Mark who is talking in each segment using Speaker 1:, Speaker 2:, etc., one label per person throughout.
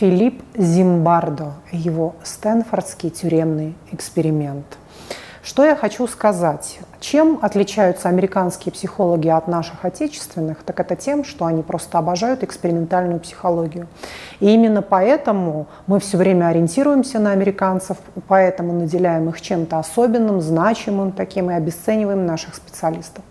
Speaker 1: Филипп Зимбардо, его Стэнфордский тюремный эксперимент. Что я хочу сказать? Чем отличаются американские психологи от наших отечественных? Так это тем, что они просто обожают экспериментальную психологию. И именно поэтому мы все время ориентируемся на американцев, поэтому наделяем их чем-то особенным, значимым таким и обесцениваем наших специалистов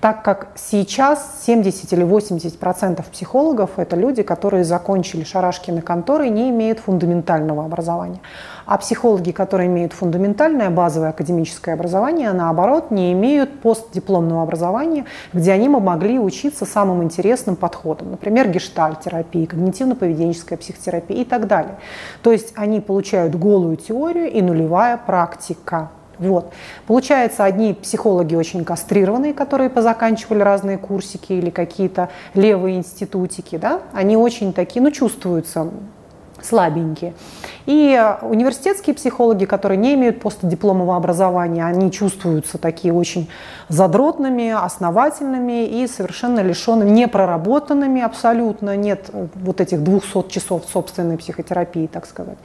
Speaker 1: так как сейчас 70 или 80 процентов психологов – это люди, которые закончили шарашкины конторы и не имеют фундаментального образования. А психологи, которые имеют фундаментальное базовое академическое образование, наоборот, не имеют постдипломного образования, где они могли учиться самым интересным подходам, например, гештальтерапии, когнитивно-поведенческая психотерапия и так далее. То есть они получают голую теорию и нулевая практика. Вот. Получается, одни психологи очень кастрированные, которые позаканчивали разные курсики или какие-то левые институтики, да, они очень такие, ну, чувствуются слабенькие. И университетские психологи, которые не имеют постдипломного образования, они чувствуются такие очень задротными, основательными и совершенно лишенными, непроработанными абсолютно, нет вот этих 200 часов собственной психотерапии, так сказать.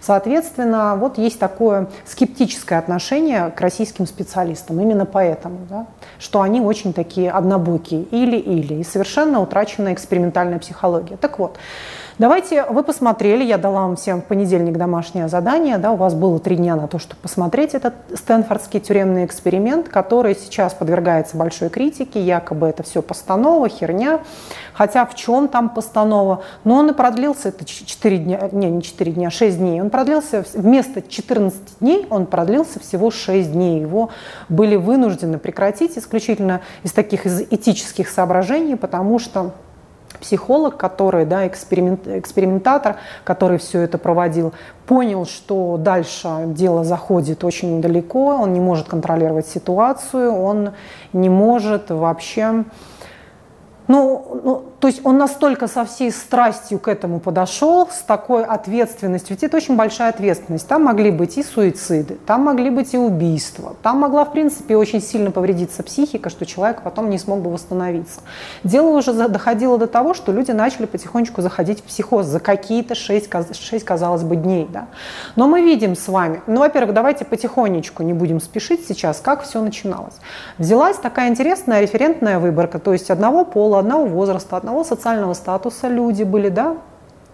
Speaker 1: Соответственно, вот есть такое скептическое отношение к российским специалистам, именно поэтому, да, что они очень такие однобокие, или-или, и совершенно утраченная экспериментальная психология. Так вот, Давайте, вы посмотрели, я дала вам всем в понедельник домашнее задание, да, у вас было три дня на то, чтобы посмотреть этот Стэнфордский тюремный эксперимент, который сейчас подвергается большой критике, якобы это все постанова, херня, хотя в чем там постанова, но он и продлился, это 4 дня, не, не 4 дня, 6 дней, он продлился, вместо 14 дней он продлился всего 6 дней, его были вынуждены прекратить исключительно из таких из этических соображений, потому что психолог, который, да, эксперимент, экспериментатор, который все это проводил, понял, что дальше дело заходит очень далеко, он не может контролировать ситуацию, он не может вообще ну, ну, то есть он настолько со всей страстью к этому подошел, с такой ответственностью. Ведь это очень большая ответственность. Там могли быть и суициды, там могли быть и убийства, там могла, в принципе, очень сильно повредиться психика, что человек потом не смог бы восстановиться. Дело уже доходило до того, что люди начали потихонечку заходить в психоз за какие-то 6, 6 казалось бы, дней. Да? Но мы видим с вами, ну, во-первых, давайте потихонечку, не будем спешить сейчас, как все начиналось. Взялась такая интересная референтная выборка, то есть одного пола, пола, одного возраста, одного социального статуса люди были, да,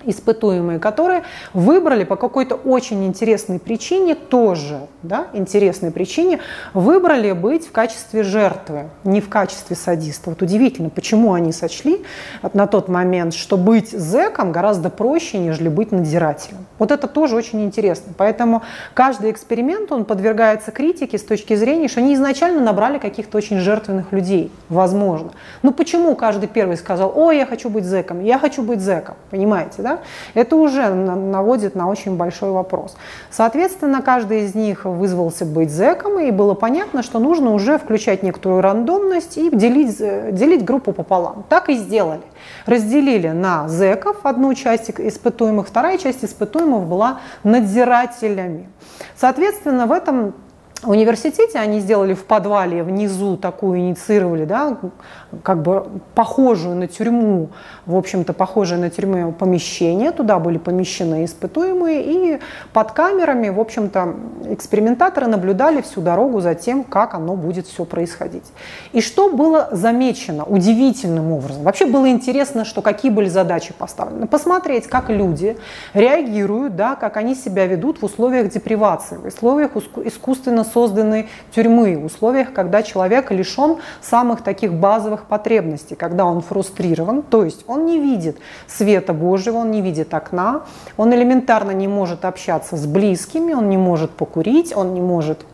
Speaker 1: испытуемые, которые выбрали по какой-то очень интересной причине, тоже да, интересной причине, выбрали быть в качестве жертвы, не в качестве садиста. Вот удивительно, почему они сочли на тот момент, что быть зэком гораздо проще, нежели быть надзирателем. Вот это тоже очень интересно. Поэтому каждый эксперимент, он подвергается критике с точки зрения, что они изначально набрали каких-то очень жертвенных людей, возможно. Ну почему каждый первый сказал, ой, я хочу быть зэком, я хочу быть зэком, понимаете, да? Да, это уже наводит на очень большой вопрос. Соответственно, каждый из них вызвался быть зэком, и было понятно, что нужно уже включать некоторую рандомность и делить, э, делить группу пополам. Так и сделали. Разделили на зэков одну часть испытуемых, вторая часть испытуемых была надзирателями. Соответственно, в этом университете они сделали в подвале внизу такую, инициировали, да, как бы похожую на тюрьму, в общем-то, похожее на тюрьму помещение. Туда были помещены испытуемые, и под камерами, в общем-то, экспериментаторы наблюдали всю дорогу за тем, как оно будет все происходить. И что было замечено удивительным образом? Вообще было интересно, что какие были задачи поставлены. Посмотреть, как люди реагируют, да, как они себя ведут в условиях депривации, в условиях искусственно созданной тюрьмы, условиях, когда человек лишен самых таких базовых потребностей, когда он фрустрирован, то есть он не видит света Божьего, он не видит окна, он элементарно не может общаться с близкими, он не может покурить, он не может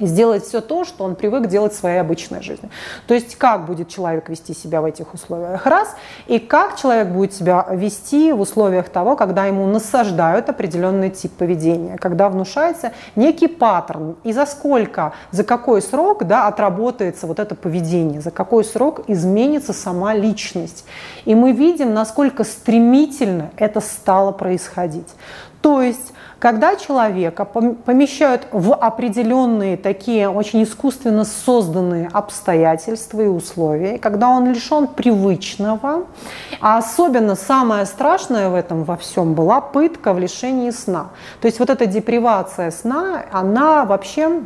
Speaker 1: сделать все то, что он привык делать в своей обычной жизни. То есть как будет человек вести себя в этих условиях, раз, и как человек будет себя вести в условиях того, когда ему насаждают определенный тип поведения, когда внушается некий паттерн, и за сколько, за какой срок да, отработается вот это поведение, за какой срок изменится сама личность. И мы видим, насколько стремительно это стало происходить. То есть когда человека помещают в определенные такие очень искусственно созданные обстоятельства и условия, когда он лишен привычного. А особенно самое страшное в этом во всем была пытка в лишении сна. То есть вот эта депривация сна, она вообще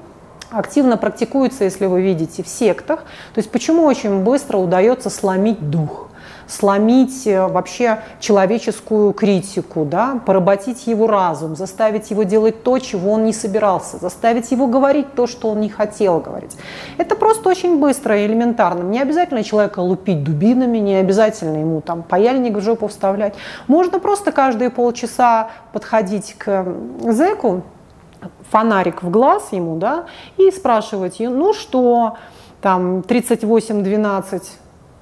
Speaker 1: активно практикуется, если вы видите, в сектах. То есть почему очень быстро удается сломить дух? Сломить э, вообще человеческую критику, да, поработить его разум, заставить его делать то, чего он не собирался, заставить его говорить то, что он не хотел говорить. Это просто очень быстро и элементарно. Не обязательно человека лупить дубинами, не обязательно ему там паяльник в жопу вставлять. Можно просто каждые полчаса подходить к зэку, фонарик в глаз ему, да, и спрашивать, ну что, там 38-12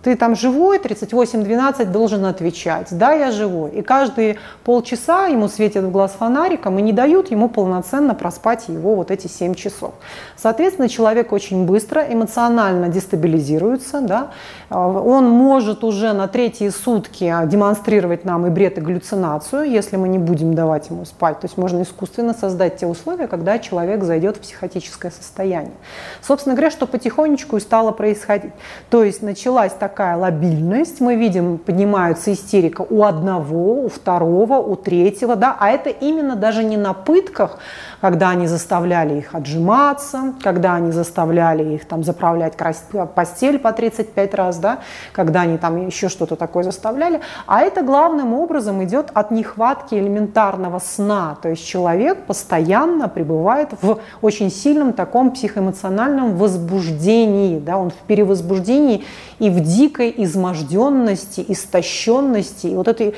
Speaker 1: ты там живой, 38-12 должен отвечать. Да, я живой. И каждые полчаса ему светят в глаз фонариком и не дают ему полноценно проспать его вот эти 7 часов. Соответственно, человек очень быстро эмоционально дестабилизируется. Да? А, он может уже на третьи сутки демонстрировать нам и бред, и галлюцинацию, если мы не будем давать ему спать. То есть можно искусственно создать те условия, когда человек зайдет в психотическое состояние. Собственно говоря, что потихонечку и стало происходить. То есть началась такая такая лобильность. Мы видим, поднимаются истерика у одного, у второго, у третьего, да, а это именно даже не на пытках, когда они заставляли их отжиматься, когда они заставляли их там заправлять постель по 35 раз, да, когда они там еще что-то такое заставляли, а это главным образом идет от нехватки элементарного сна, то есть человек постоянно пребывает в очень сильном таком психоэмоциональном возбуждении, да, он в перевозбуждении и в дикой изможденности, истощенности, вот этой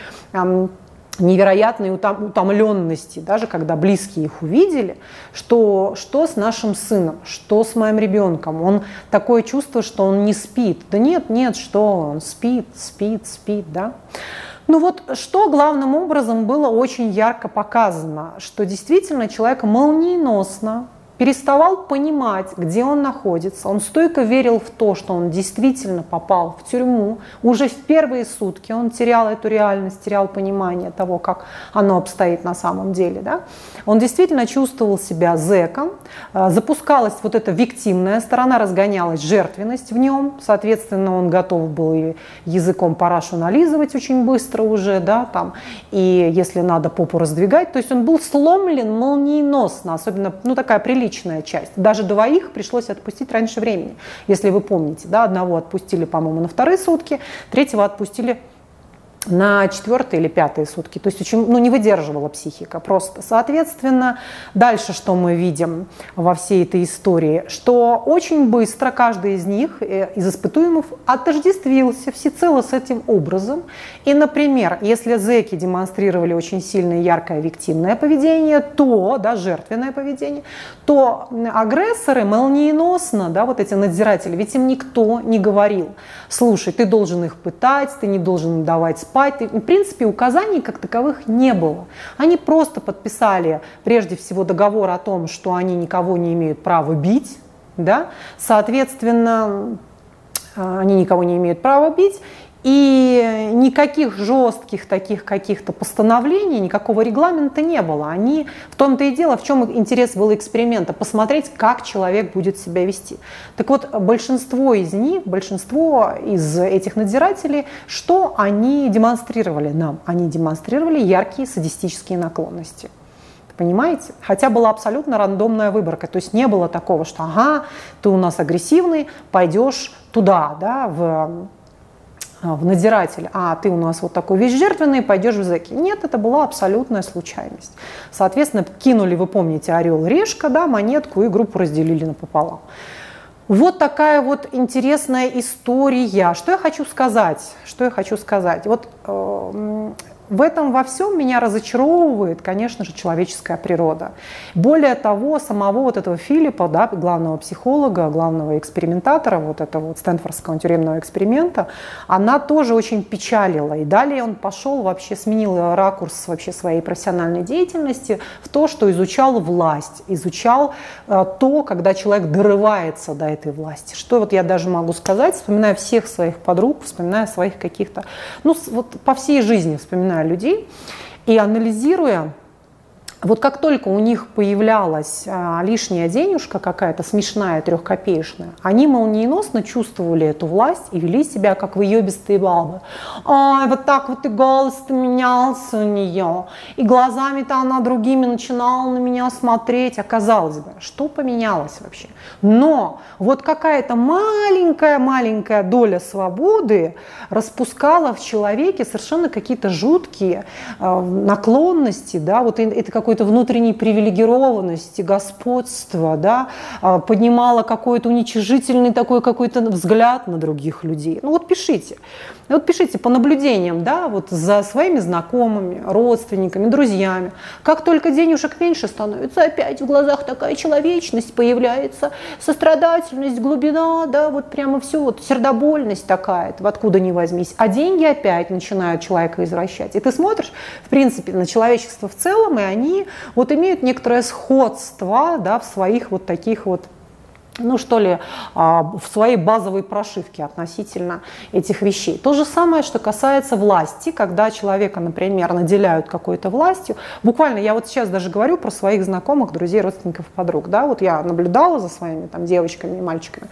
Speaker 1: невероятной утом, утомленности, даже когда близкие их увидели, что, что с нашим сыном, что с моим ребенком. Он такое чувство, что он не спит. Да нет, нет, что он спит, спит, спит, да. Ну вот что главным образом было очень ярко показано, что действительно человек молниеносно переставал понимать, где он находится. Он стойко верил в то, что он действительно попал в тюрьму. Уже в первые сутки он терял эту реальность, терял понимание того, как оно обстоит на самом деле. Да? Он действительно чувствовал себя зэком. А, запускалась вот эта виктимная сторона, разгонялась жертвенность в нем. Соответственно, он готов был и языком парашу нализывать очень быстро уже, да, там, и если надо попу раздвигать. То есть он был сломлен молниеносно, особенно, ну, такая приличная личная часть. Даже двоих пришлось отпустить раньше времени. Если вы помните, да, одного отпустили, по-моему, на вторые сутки, третьего отпустили на четвертые или пятые сутки. То есть очень, ну, не выдерживала психика просто. Соответственно, дальше что мы видим во всей этой истории, что очень быстро каждый из них, э, из испытуемых, отождествился всецело с этим образом. И, например, если зеки демонстрировали очень сильное яркое виктимное поведение, то, да, жертвенное поведение, то агрессоры молниеносно, да, вот эти надзиратели, ведь им никто не говорил, слушай, ты должен их пытать, ты не должен давать спать. В принципе, указаний как таковых не было. Они просто подписали прежде всего договор о том, что они никого не имеют права бить. Да? Соответственно, э, они никого не имеют права бить. И никаких жестких таких каких-то постановлений, никакого регламента не было. Они, в том-то и дело, в чем интерес был эксперимента, посмотреть, как человек будет себя вести. Так вот, большинство из них, большинство из этих надзирателей, что они демонстрировали нам? Они демонстрировали яркие садистические наклонности. Понимаете? Хотя была абсолютно рандомная выборка. То есть не было такого, что ага, ты у нас агрессивный, пойдешь туда, да, в в надзиратель, а ты у нас вот такой весь жертвенный, пойдешь в зэки. Нет, это была абсолютная случайность. Соответственно, кинули, вы помните, орел, решка, да, монетку и группу разделили напополам. Вот такая вот интересная история. Что я хочу сказать? Что я хочу сказать? Вот э, в этом во всем меня разочаровывает, конечно же, человеческая природа. Более того, самого вот этого Филиппа, да, главного психолога, главного экспериментатора вот этого вот Стэнфордского тюремного эксперимента, она тоже очень печалила. И далее он пошел вообще, сменил ракурс вообще своей профессиональной деятельности в то, что изучал власть, изучал э, то, когда человек дорывается до этой власти. Что вот я даже могу сказать, вспоминая всех своих подруг, вспоминая своих каких-то, ну вот по всей жизни людей и анализируя вот как только у них появлялась а, лишняя денежка какая-то смешная, трехкопеечная, они молниеносно чувствовали эту власть и вели себя как выебистые бабы. Ай, вот так вот и голос-то менялся у нее, и глазами-то она другими начинала на меня смотреть. А казалось бы, что поменялось вообще? Но вот какая-то маленькая-маленькая доля свободы распускала в человеке совершенно какие-то жуткие э, наклонности, да, вот это какой какой-то внутренней привилегированности, господства, да, а, поднимала какой-то уничижительный такой какой-то взгляд на других людей. Ну вот пишите. Вот пишите по наблюдениям, да, вот за своими знакомыми, родственниками, друзьями. Как только денежек меньше становится, опять в глазах такая человечность появляется, сострадательность, глубина, да, вот прямо все, вот сердобольность такая, откуда ни возьмись. А деньги опять начинают человека извращать. И ты смотришь, в принципе, на человечество в целом, и они вот имеют некоторое сходство, да, в своих вот таких вот ну что ли, а, в своей базовой прошивке относительно этих вещей. То же самое, что касается власти, когда человека, например, наделяют какой-то властью. Буквально я вот сейчас даже говорю про своих знакомых, друзей, родственников, подруг. Да? Вот я наблюдала за своими там, девочками и мальчиками.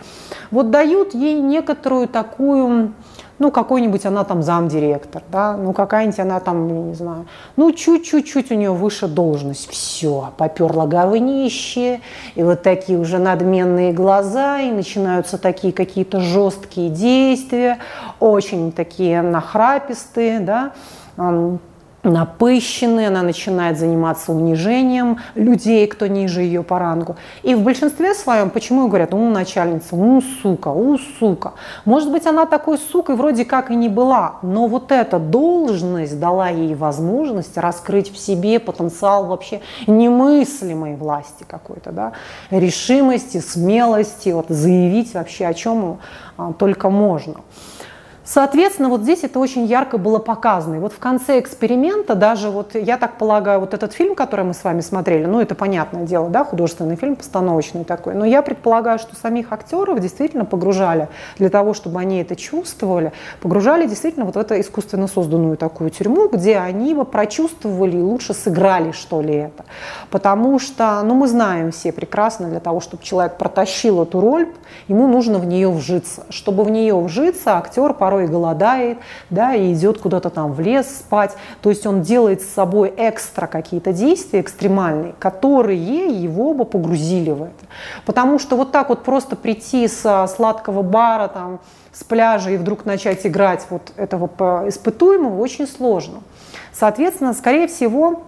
Speaker 1: Вот дают ей некоторую такую ну, какой-нибудь она там замдиректор, да, ну, какая-нибудь она там, я не знаю, ну, чуть-чуть-чуть у нее выше должность, все, поперла говнище, и вот такие уже надменные глаза, и начинаются такие какие-то жесткие действия, очень такие нахрапистые, да, напыщенная, она начинает заниматься унижением людей, кто ниже ее по рангу. И в большинстве своем, почему говорят, у начальница, у сука, у сука. Может быть, она такой сукой вроде как и не была, но вот эта должность дала ей возможность раскрыть в себе потенциал вообще немыслимой власти какой-то, да, решимости, смелости, вот заявить вообще о чем а, только можно. Соответственно, вот здесь это очень ярко было показано. И вот в конце эксперимента даже вот, я так полагаю, вот этот фильм, который мы с вами смотрели, ну это понятное дело, да, художественный фильм, постановочный такой, но я предполагаю, что самих актеров действительно погружали для того, чтобы они это чувствовали, погружали действительно вот в эту искусственно созданную такую тюрьму, где они бы прочувствовали и лучше сыграли, что ли, это. Потому что, ну мы знаем все прекрасно, для того, чтобы человек протащил эту роль, ему нужно в нее вжиться. Чтобы в нее вжиться, актер порой порой голодает, да, и идет куда-то там в лес спать. То есть он делает с собой экстра какие-то действия экстремальные, которые его бы погрузили в это. Потому что вот так вот просто прийти с сладкого бара, там, с пляжа и вдруг начать играть вот этого испытуемого очень сложно. Соответственно, скорее всего,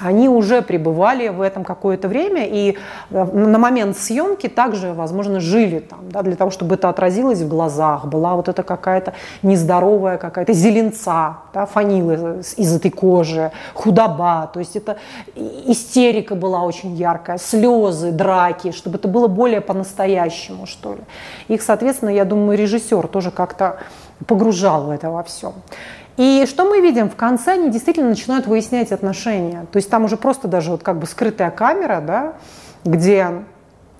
Speaker 1: они уже пребывали в этом какое-то время и э, на момент съемки также, возможно, жили там, да, для того, чтобы это отразилось в глазах, была вот эта какая-то нездоровая какая-то зеленца, да, фанилы из этой кожи, худоба, то есть это истерика была очень яркая, слезы, драки, чтобы это было более по-настоящему, что ли. Их, соответственно, я думаю, режиссер тоже как-то погружал в это во всем. И что мы видим? В конце они действительно начинают выяснять отношения. То есть там уже просто даже вот как бы скрытая камера, да, где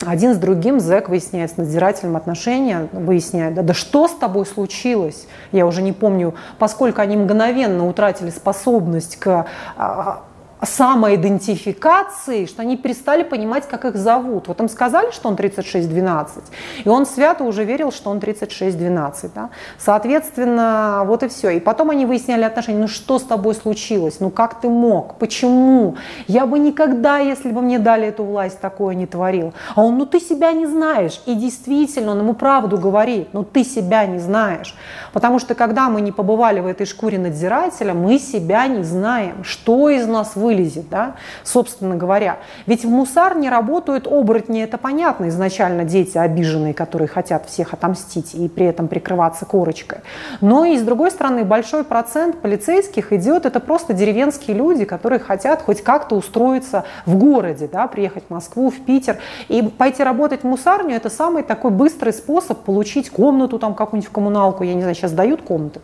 Speaker 1: один с другим зэк выясняет с надзирателем отношения, выясняет, да, да что с тобой случилось? Я уже не помню, поскольку они мгновенно утратили способность к а, самоидентификации, что они перестали понимать, как их зовут. Вот им сказали, что он 3612, и он свято уже верил, что он 3612. Да? Соответственно, вот и все. И потом они выясняли отношения, ну что с тобой случилось, ну как ты мог, почему? Я бы никогда, если бы мне дали эту власть, такое не творил. А он, ну ты себя не знаешь. И действительно, он ему правду говорит, ну ты себя не знаешь. Потому что когда мы не побывали в этой шкуре надзирателя, мы себя не знаем, что из нас вы вылезет, да, собственно говоря. Ведь в мусарне работают оборотни, это понятно, изначально дети обиженные, которые хотят всех отомстить и при этом прикрываться корочкой. Но и с другой стороны, большой процент полицейских идет, это просто деревенские люди, которые хотят хоть как-то устроиться в городе, да, приехать в Москву, в Питер. И пойти работать в мусарню – это самый такой быстрый способ получить комнату там какую-нибудь в коммуналку. Я не знаю, сейчас дают комнаты.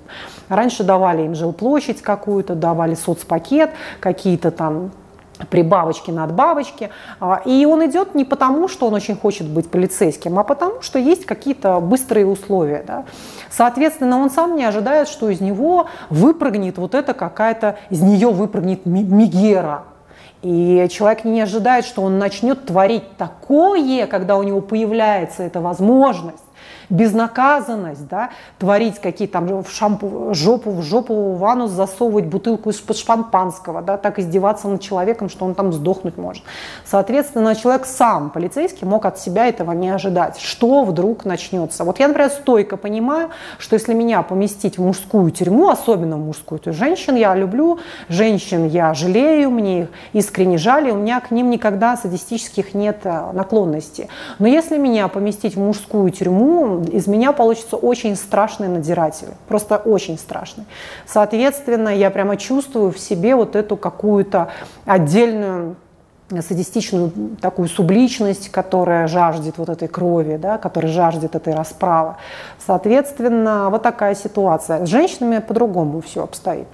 Speaker 1: Раньше давали им жилплощадь какую-то, давали соцпакет, какие-то там прибавочки, надбавочки. А, и он идет не потому, что он очень хочет быть полицейским, а потому, что есть какие-то быстрые условия. Да? Соответственно, он сам не ожидает, что из него выпрыгнет вот это какая-то, из нее выпрыгнет Мигера, И человек не ожидает, что он начнет творить такое, когда у него появляется эта возможность безнаказанность, да, творить какие там в шампу, жопу, в жопу в ванну засовывать бутылку из-под шампанского, да, так издеваться над человеком, что он там сдохнуть может. Соответственно, человек сам, полицейский, мог от себя этого не ожидать. Что вдруг начнется? Вот я, например, стойко понимаю, что если меня поместить в мужскую тюрьму, особенно в мужскую, то есть женщин я люблю, женщин я жалею, мне их искренне жаль, и у меня к ним никогда садистических нет э, наклонностей. Но если меня поместить в мужскую тюрьму, из меня получится очень страшный надзиратель, просто очень страшный. Соответственно, я прямо чувствую в себе вот эту какую-то отдельную садистичную такую субличность, которая жаждет вот этой крови, да, которая жаждет этой расправы. Соответственно, вот такая ситуация. С женщинами по-другому все обстоит.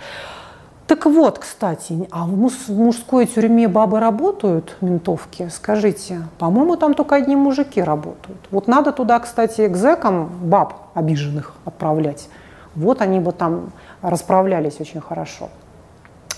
Speaker 1: Так вот, кстати, а в, муж, в мужской тюрьме бабы работают, ментовки? Скажите, по-моему, там только одни мужики работают. Вот надо туда, кстати, к зэкам баб обиженных отправлять. Вот они бы там расправлялись очень хорошо.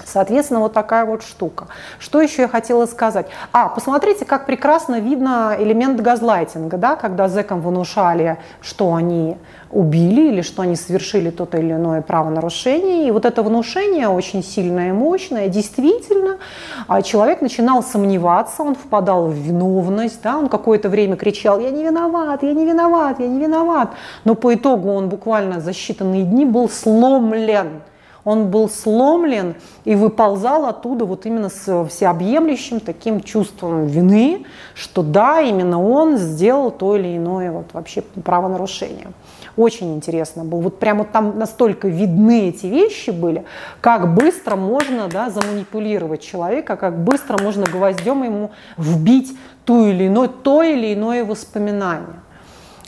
Speaker 1: Соответственно, вот такая вот штука. Что еще я хотела сказать? А, посмотрите, как прекрасно видно элемент газлайтинга, да, когда зэкам внушали, что они убили или что они совершили то или иное правонарушение. И вот это внушение очень сильное и мощное. Действительно, а, человек начинал сомневаться, он впадал в виновность, да, он какое-то время кричал «я не виноват, я не виноват, я не виноват». Но по итогу он буквально за считанные дни был сломлен он был сломлен и выползал оттуда вот именно с всеобъемлющим таким чувством вины, что да, именно он сделал то или иное вот вообще правонарушение. Очень интересно было. Вот прямо там настолько видны эти вещи были, как быстро можно да, заманипулировать человека, как быстро можно гвоздем ему вбить ту или иное, то или иное воспоминание.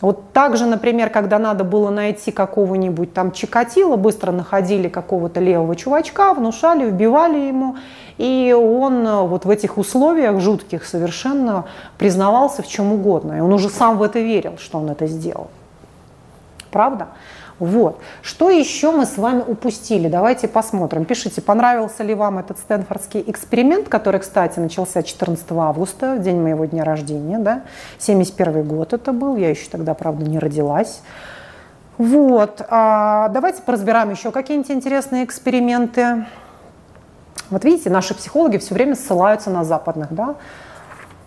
Speaker 1: Вот также, например, когда надо было найти какого-нибудь там Чикатила, быстро находили какого-то левого чувачка, внушали, вбивали ему, и он э, вот в этих условиях жутких совершенно признавался в чем угодно. И он уже сам в это верил, что он это сделал. Правда? Вот. Что еще мы с вами упустили? Давайте посмотрим. Пишите, понравился ли вам этот Стэнфордский эксперимент, который, кстати, начался 14 августа, день моего дня рождения, да? 71 год это был, я еще тогда, правда, не родилась. Вот. А давайте поразбираем еще какие-нибудь интересные эксперименты. Вот видите, наши психологи все время ссылаются на западных, да?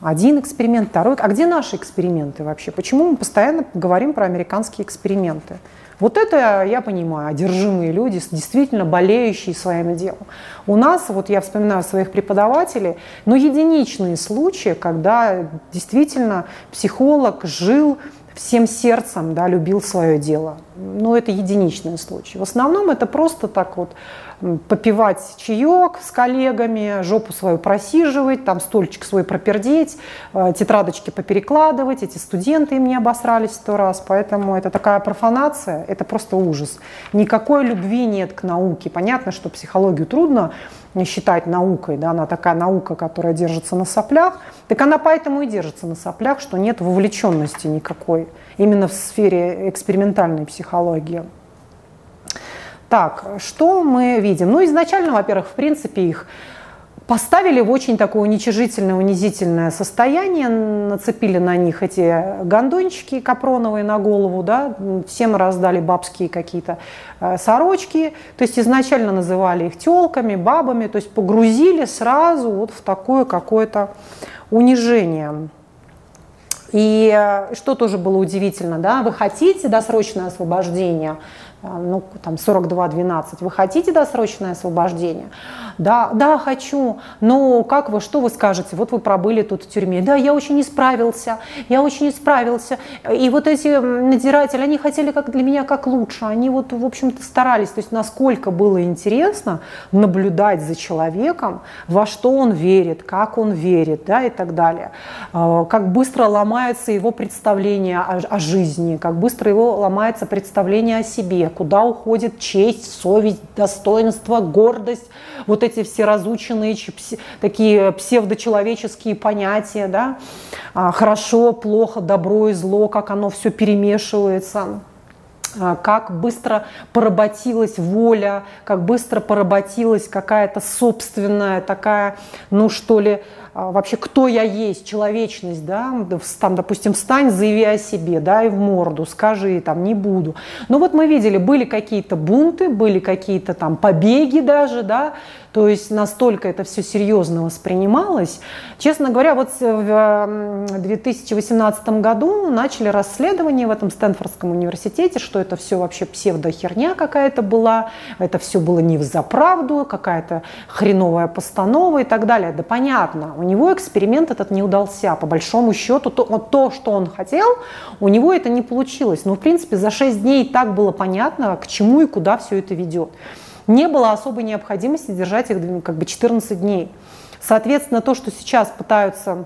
Speaker 1: Один эксперимент, второй. А где наши эксперименты вообще? Почему мы постоянно говорим про американские эксперименты? Вот это я понимаю, одержимые люди, действительно болеющие своим делом. У нас, вот я вспоминаю своих преподавателей, но единичные случаи, когда действительно психолог жил всем сердцем, да, любил свое дело. Но это единичные случаи. В основном это просто так вот попивать чаек с коллегами, жопу свою просиживать, там стульчик свой пропердеть, э, тетрадочки поперекладывать. Эти студенты им не обосрались сто раз, поэтому это такая профанация, это просто ужас. Никакой любви нет к науке. Понятно, что психологию трудно считать наукой, да, она такая наука, которая держится на соплях, так она поэтому и держится на соплях, что нет вовлеченности никакой именно в сфере экспериментальной психологии. Так, что мы видим? Ну, изначально, во-первых, в принципе, их поставили в очень такое уничижительное, унизительное состояние, нацепили на них эти гондончики капроновые на голову, да, всем раздали бабские какие-то э, сорочки, то есть изначально называли их телками, бабами, то есть погрузили сразу вот в такое какое-то унижение. И э, что тоже было удивительно, да, вы хотите досрочное освобождение, ну, там, 42-12, вы хотите досрочное освобождение? Да, да, хочу. Но как вы, что вы скажете? Вот вы пробыли тут в тюрьме. Да, я очень исправился, я очень исправился. И вот эти надзиратели, они хотели как для меня как лучше. Они вот, в общем-то, старались. То есть насколько было интересно наблюдать за человеком, во что он верит, как он верит, да, и так далее. А, как быстро ломается его представление о, о жизни, как быстро его ломается представление о себе, куда уходит честь, совесть, достоинство, гордость, вот эти все разученные такие псевдочеловеческие понятия, да, а, хорошо, плохо, добро и зло, как оно все перемешивается. а, как быстро поработилась воля, как быстро поработилась какая-то собственная такая, ну что ли, вообще кто я есть, человечность, да, там, допустим, встань, заяви о себе, да, и в морду, скажи, там, не буду. Ну вот мы видели, были какие-то бунты, были какие-то там побеги даже, да, то есть настолько это все серьезно воспринималось. Честно говоря, вот в 2018 году начали расследование в этом Стэнфордском университете, что это все вообще псевдохерня какая-то была, это все было не в заправду, какая-то хреновая постанова и так далее. Да понятно, него эксперимент этот не удался. По большому счету, то, вот то, что он хотел, у него это не получилось. Но, в принципе, за 6 дней так было понятно, к чему и куда все это ведет не было особой необходимости держать их как бы 14 дней. Соответственно, то, что сейчас пытаются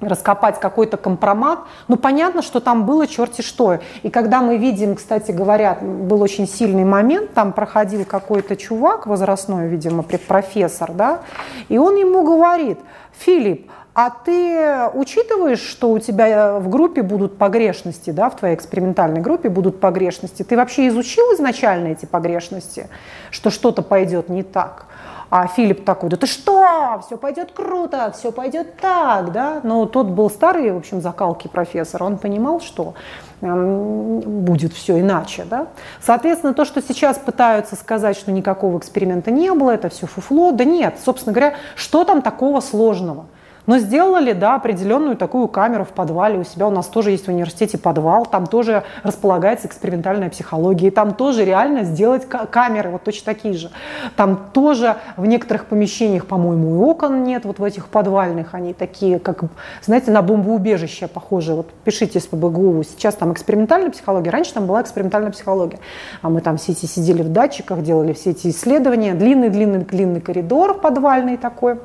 Speaker 1: раскопать какой-то компромат, ну понятно, что там было черти что. И когда мы видим, кстати говоря, был очень сильный момент, там проходил какой-то чувак возрастной, видимо, профессор, да, и он ему говорит, Филипп, а ты учитываешь, что у тебя в группе будут погрешности, да, в твоей экспериментальной группе будут погрешности? Ты вообще изучил изначально эти погрешности, что что-то пойдет не так? А Филипп такой, да ты что, все пойдет круто, все пойдет так, да? Но тот был старый, в общем, закалки профессор, он понимал, что будет все иначе, да? Соответственно, то, что сейчас пытаются сказать, что никакого эксперимента не было, это все фуфло, да нет, собственно говоря, что там такого сложного? Но сделали, да, определенную такую камеру в подвале. У себя у нас тоже есть в университете подвал, там тоже располагается экспериментальная психология, и там тоже реально сделать камеры вот точно такие же. Там тоже в некоторых помещениях, по-моему, и окон нет, вот в этих подвальных, они такие, как, знаете, на бомбоубежище похожие. Вот пишите по БГУ, сейчас там экспериментальная психология, раньше там была экспериментальная психология. А мы там все эти сидели в датчиках, делали все эти исследования, длинный-длинный-длинный коридор подвальный такой.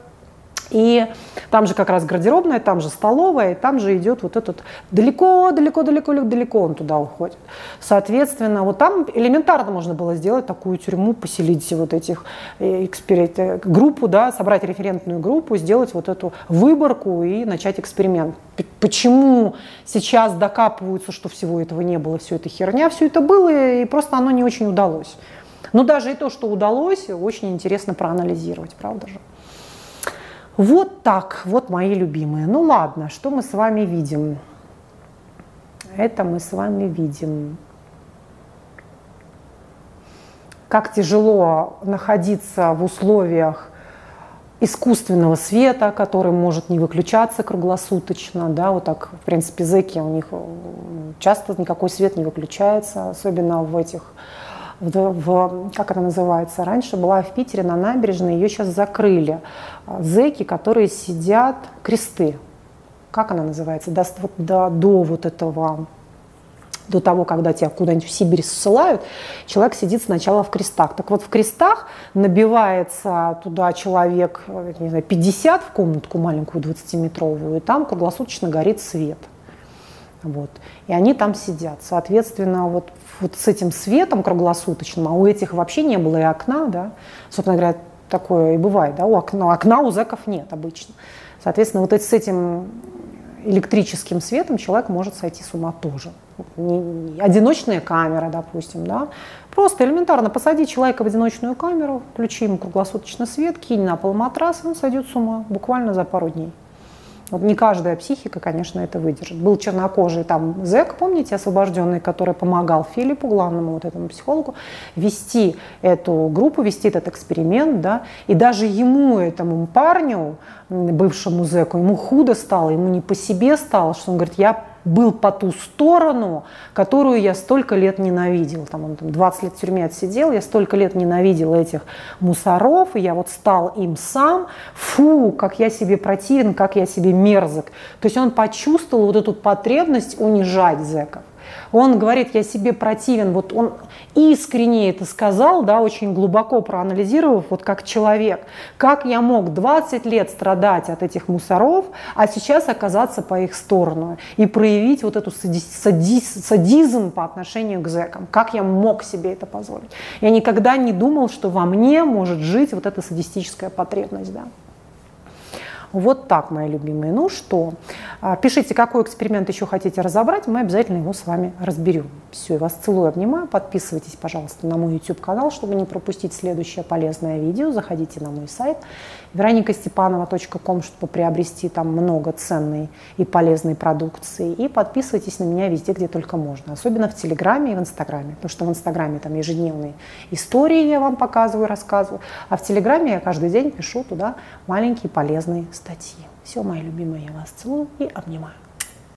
Speaker 1: И там же как раз гардеробная, там же столовая, и там же идет вот этот далеко, далеко, далеко, далеко он туда уходит. Соответственно, вот там элементарно можно было сделать такую тюрьму, поселить вот этих э, эксперимент, э, группу, да, собрать референтную группу, сделать вот эту выборку и начать эксперимент. Почему сейчас докапываются, что всего этого не было, все это херня, все это было, и просто оно не очень удалось. Но даже и то, что удалось, очень интересно проанализировать, правда же? Вот так, вот мои любимые. Ну ладно, что мы с вами видим? Это мы с вами видим. Как тяжело находиться в условиях искусственного света, который может не выключаться круглосуточно, да, вот так, в принципе, зэки, у них часто никакой свет не выключается, особенно в этих в, в, как это называется, раньше была в Питере на набережной, ее сейчас закрыли. А, зэки, которые сидят, кресты, как она называется, до, до, до вот этого до того, когда тебя куда-нибудь в Сибирь ссылают, человек сидит сначала в крестах. Так вот, в крестах набивается туда человек, не знаю, 50 в комнатку маленькую 20-метровую, и там круглосуточно горит свет. Вот. И они там сидят. Соответственно, вот, вот с этим светом круглосуточным, а у этих вообще не было и окна, да, собственно говоря, такое и бывает, да, у окна, окна у зэков нет обычно. Соответственно, вот с этим электрическим светом человек может сойти с ума тоже. Не, не, одиночная камера, допустим, да, просто элементарно посади человека в одиночную камеру, включи ему круглосуточный свет, кинь на пол матрас, и он сойдет с ума буквально за пару дней. Вот не каждая психика, конечно, это выдержит. Был чернокожий там зэк, помните, освобожденный, который помогал Филиппу, главному вот этому психологу, вести эту группу, вести этот эксперимент, да, и даже ему, этому парню, бывшему зэку, ему худо стало, ему не по себе стало, что он говорит, я был по ту сторону, которую я столько лет ненавидел. Там он там, 20 лет в тюрьме отсидел, я столько лет ненавидел этих мусоров, и я вот стал им сам. Фу, как я себе противен, как я себе мерзок. То есть он почувствовал вот эту потребность унижать зэков. Он говорит, я себе противен, вот он искренне это сказал, да, очень глубоко проанализировав, вот как человек, как я мог 20 лет страдать от этих мусоров, а сейчас оказаться по их сторону и проявить вот эту садиз, садизм по отношению к зэкам. Как я мог себе это позволить? Я никогда не думал, что во мне может жить вот эта садистическая потребность, да. Вот так, мои любимые. Ну что, А, пишите, какой эксперимент еще хотите разобрать, мы обязательно его с вами разберем. Все, я вас целую, обнимаю. Подписывайтесь, пожалуйста, на мой YouTube-канал, чтобы не пропустить следующее полезное видео. Заходите на мой сайт вероникастепанова.ком, чтобы приобрести там много ценной и полезной продукции. И подписывайтесь на меня везде, где только можно. Особенно в Телеграме и в Инстаграме. Потому что в Инстаграме там ежедневные истории я вам показываю, рассказываю. А в Телеграме я каждый день пишу туда маленькие полезные статьи. Все, мои любимые, я вас целую и обнимаю.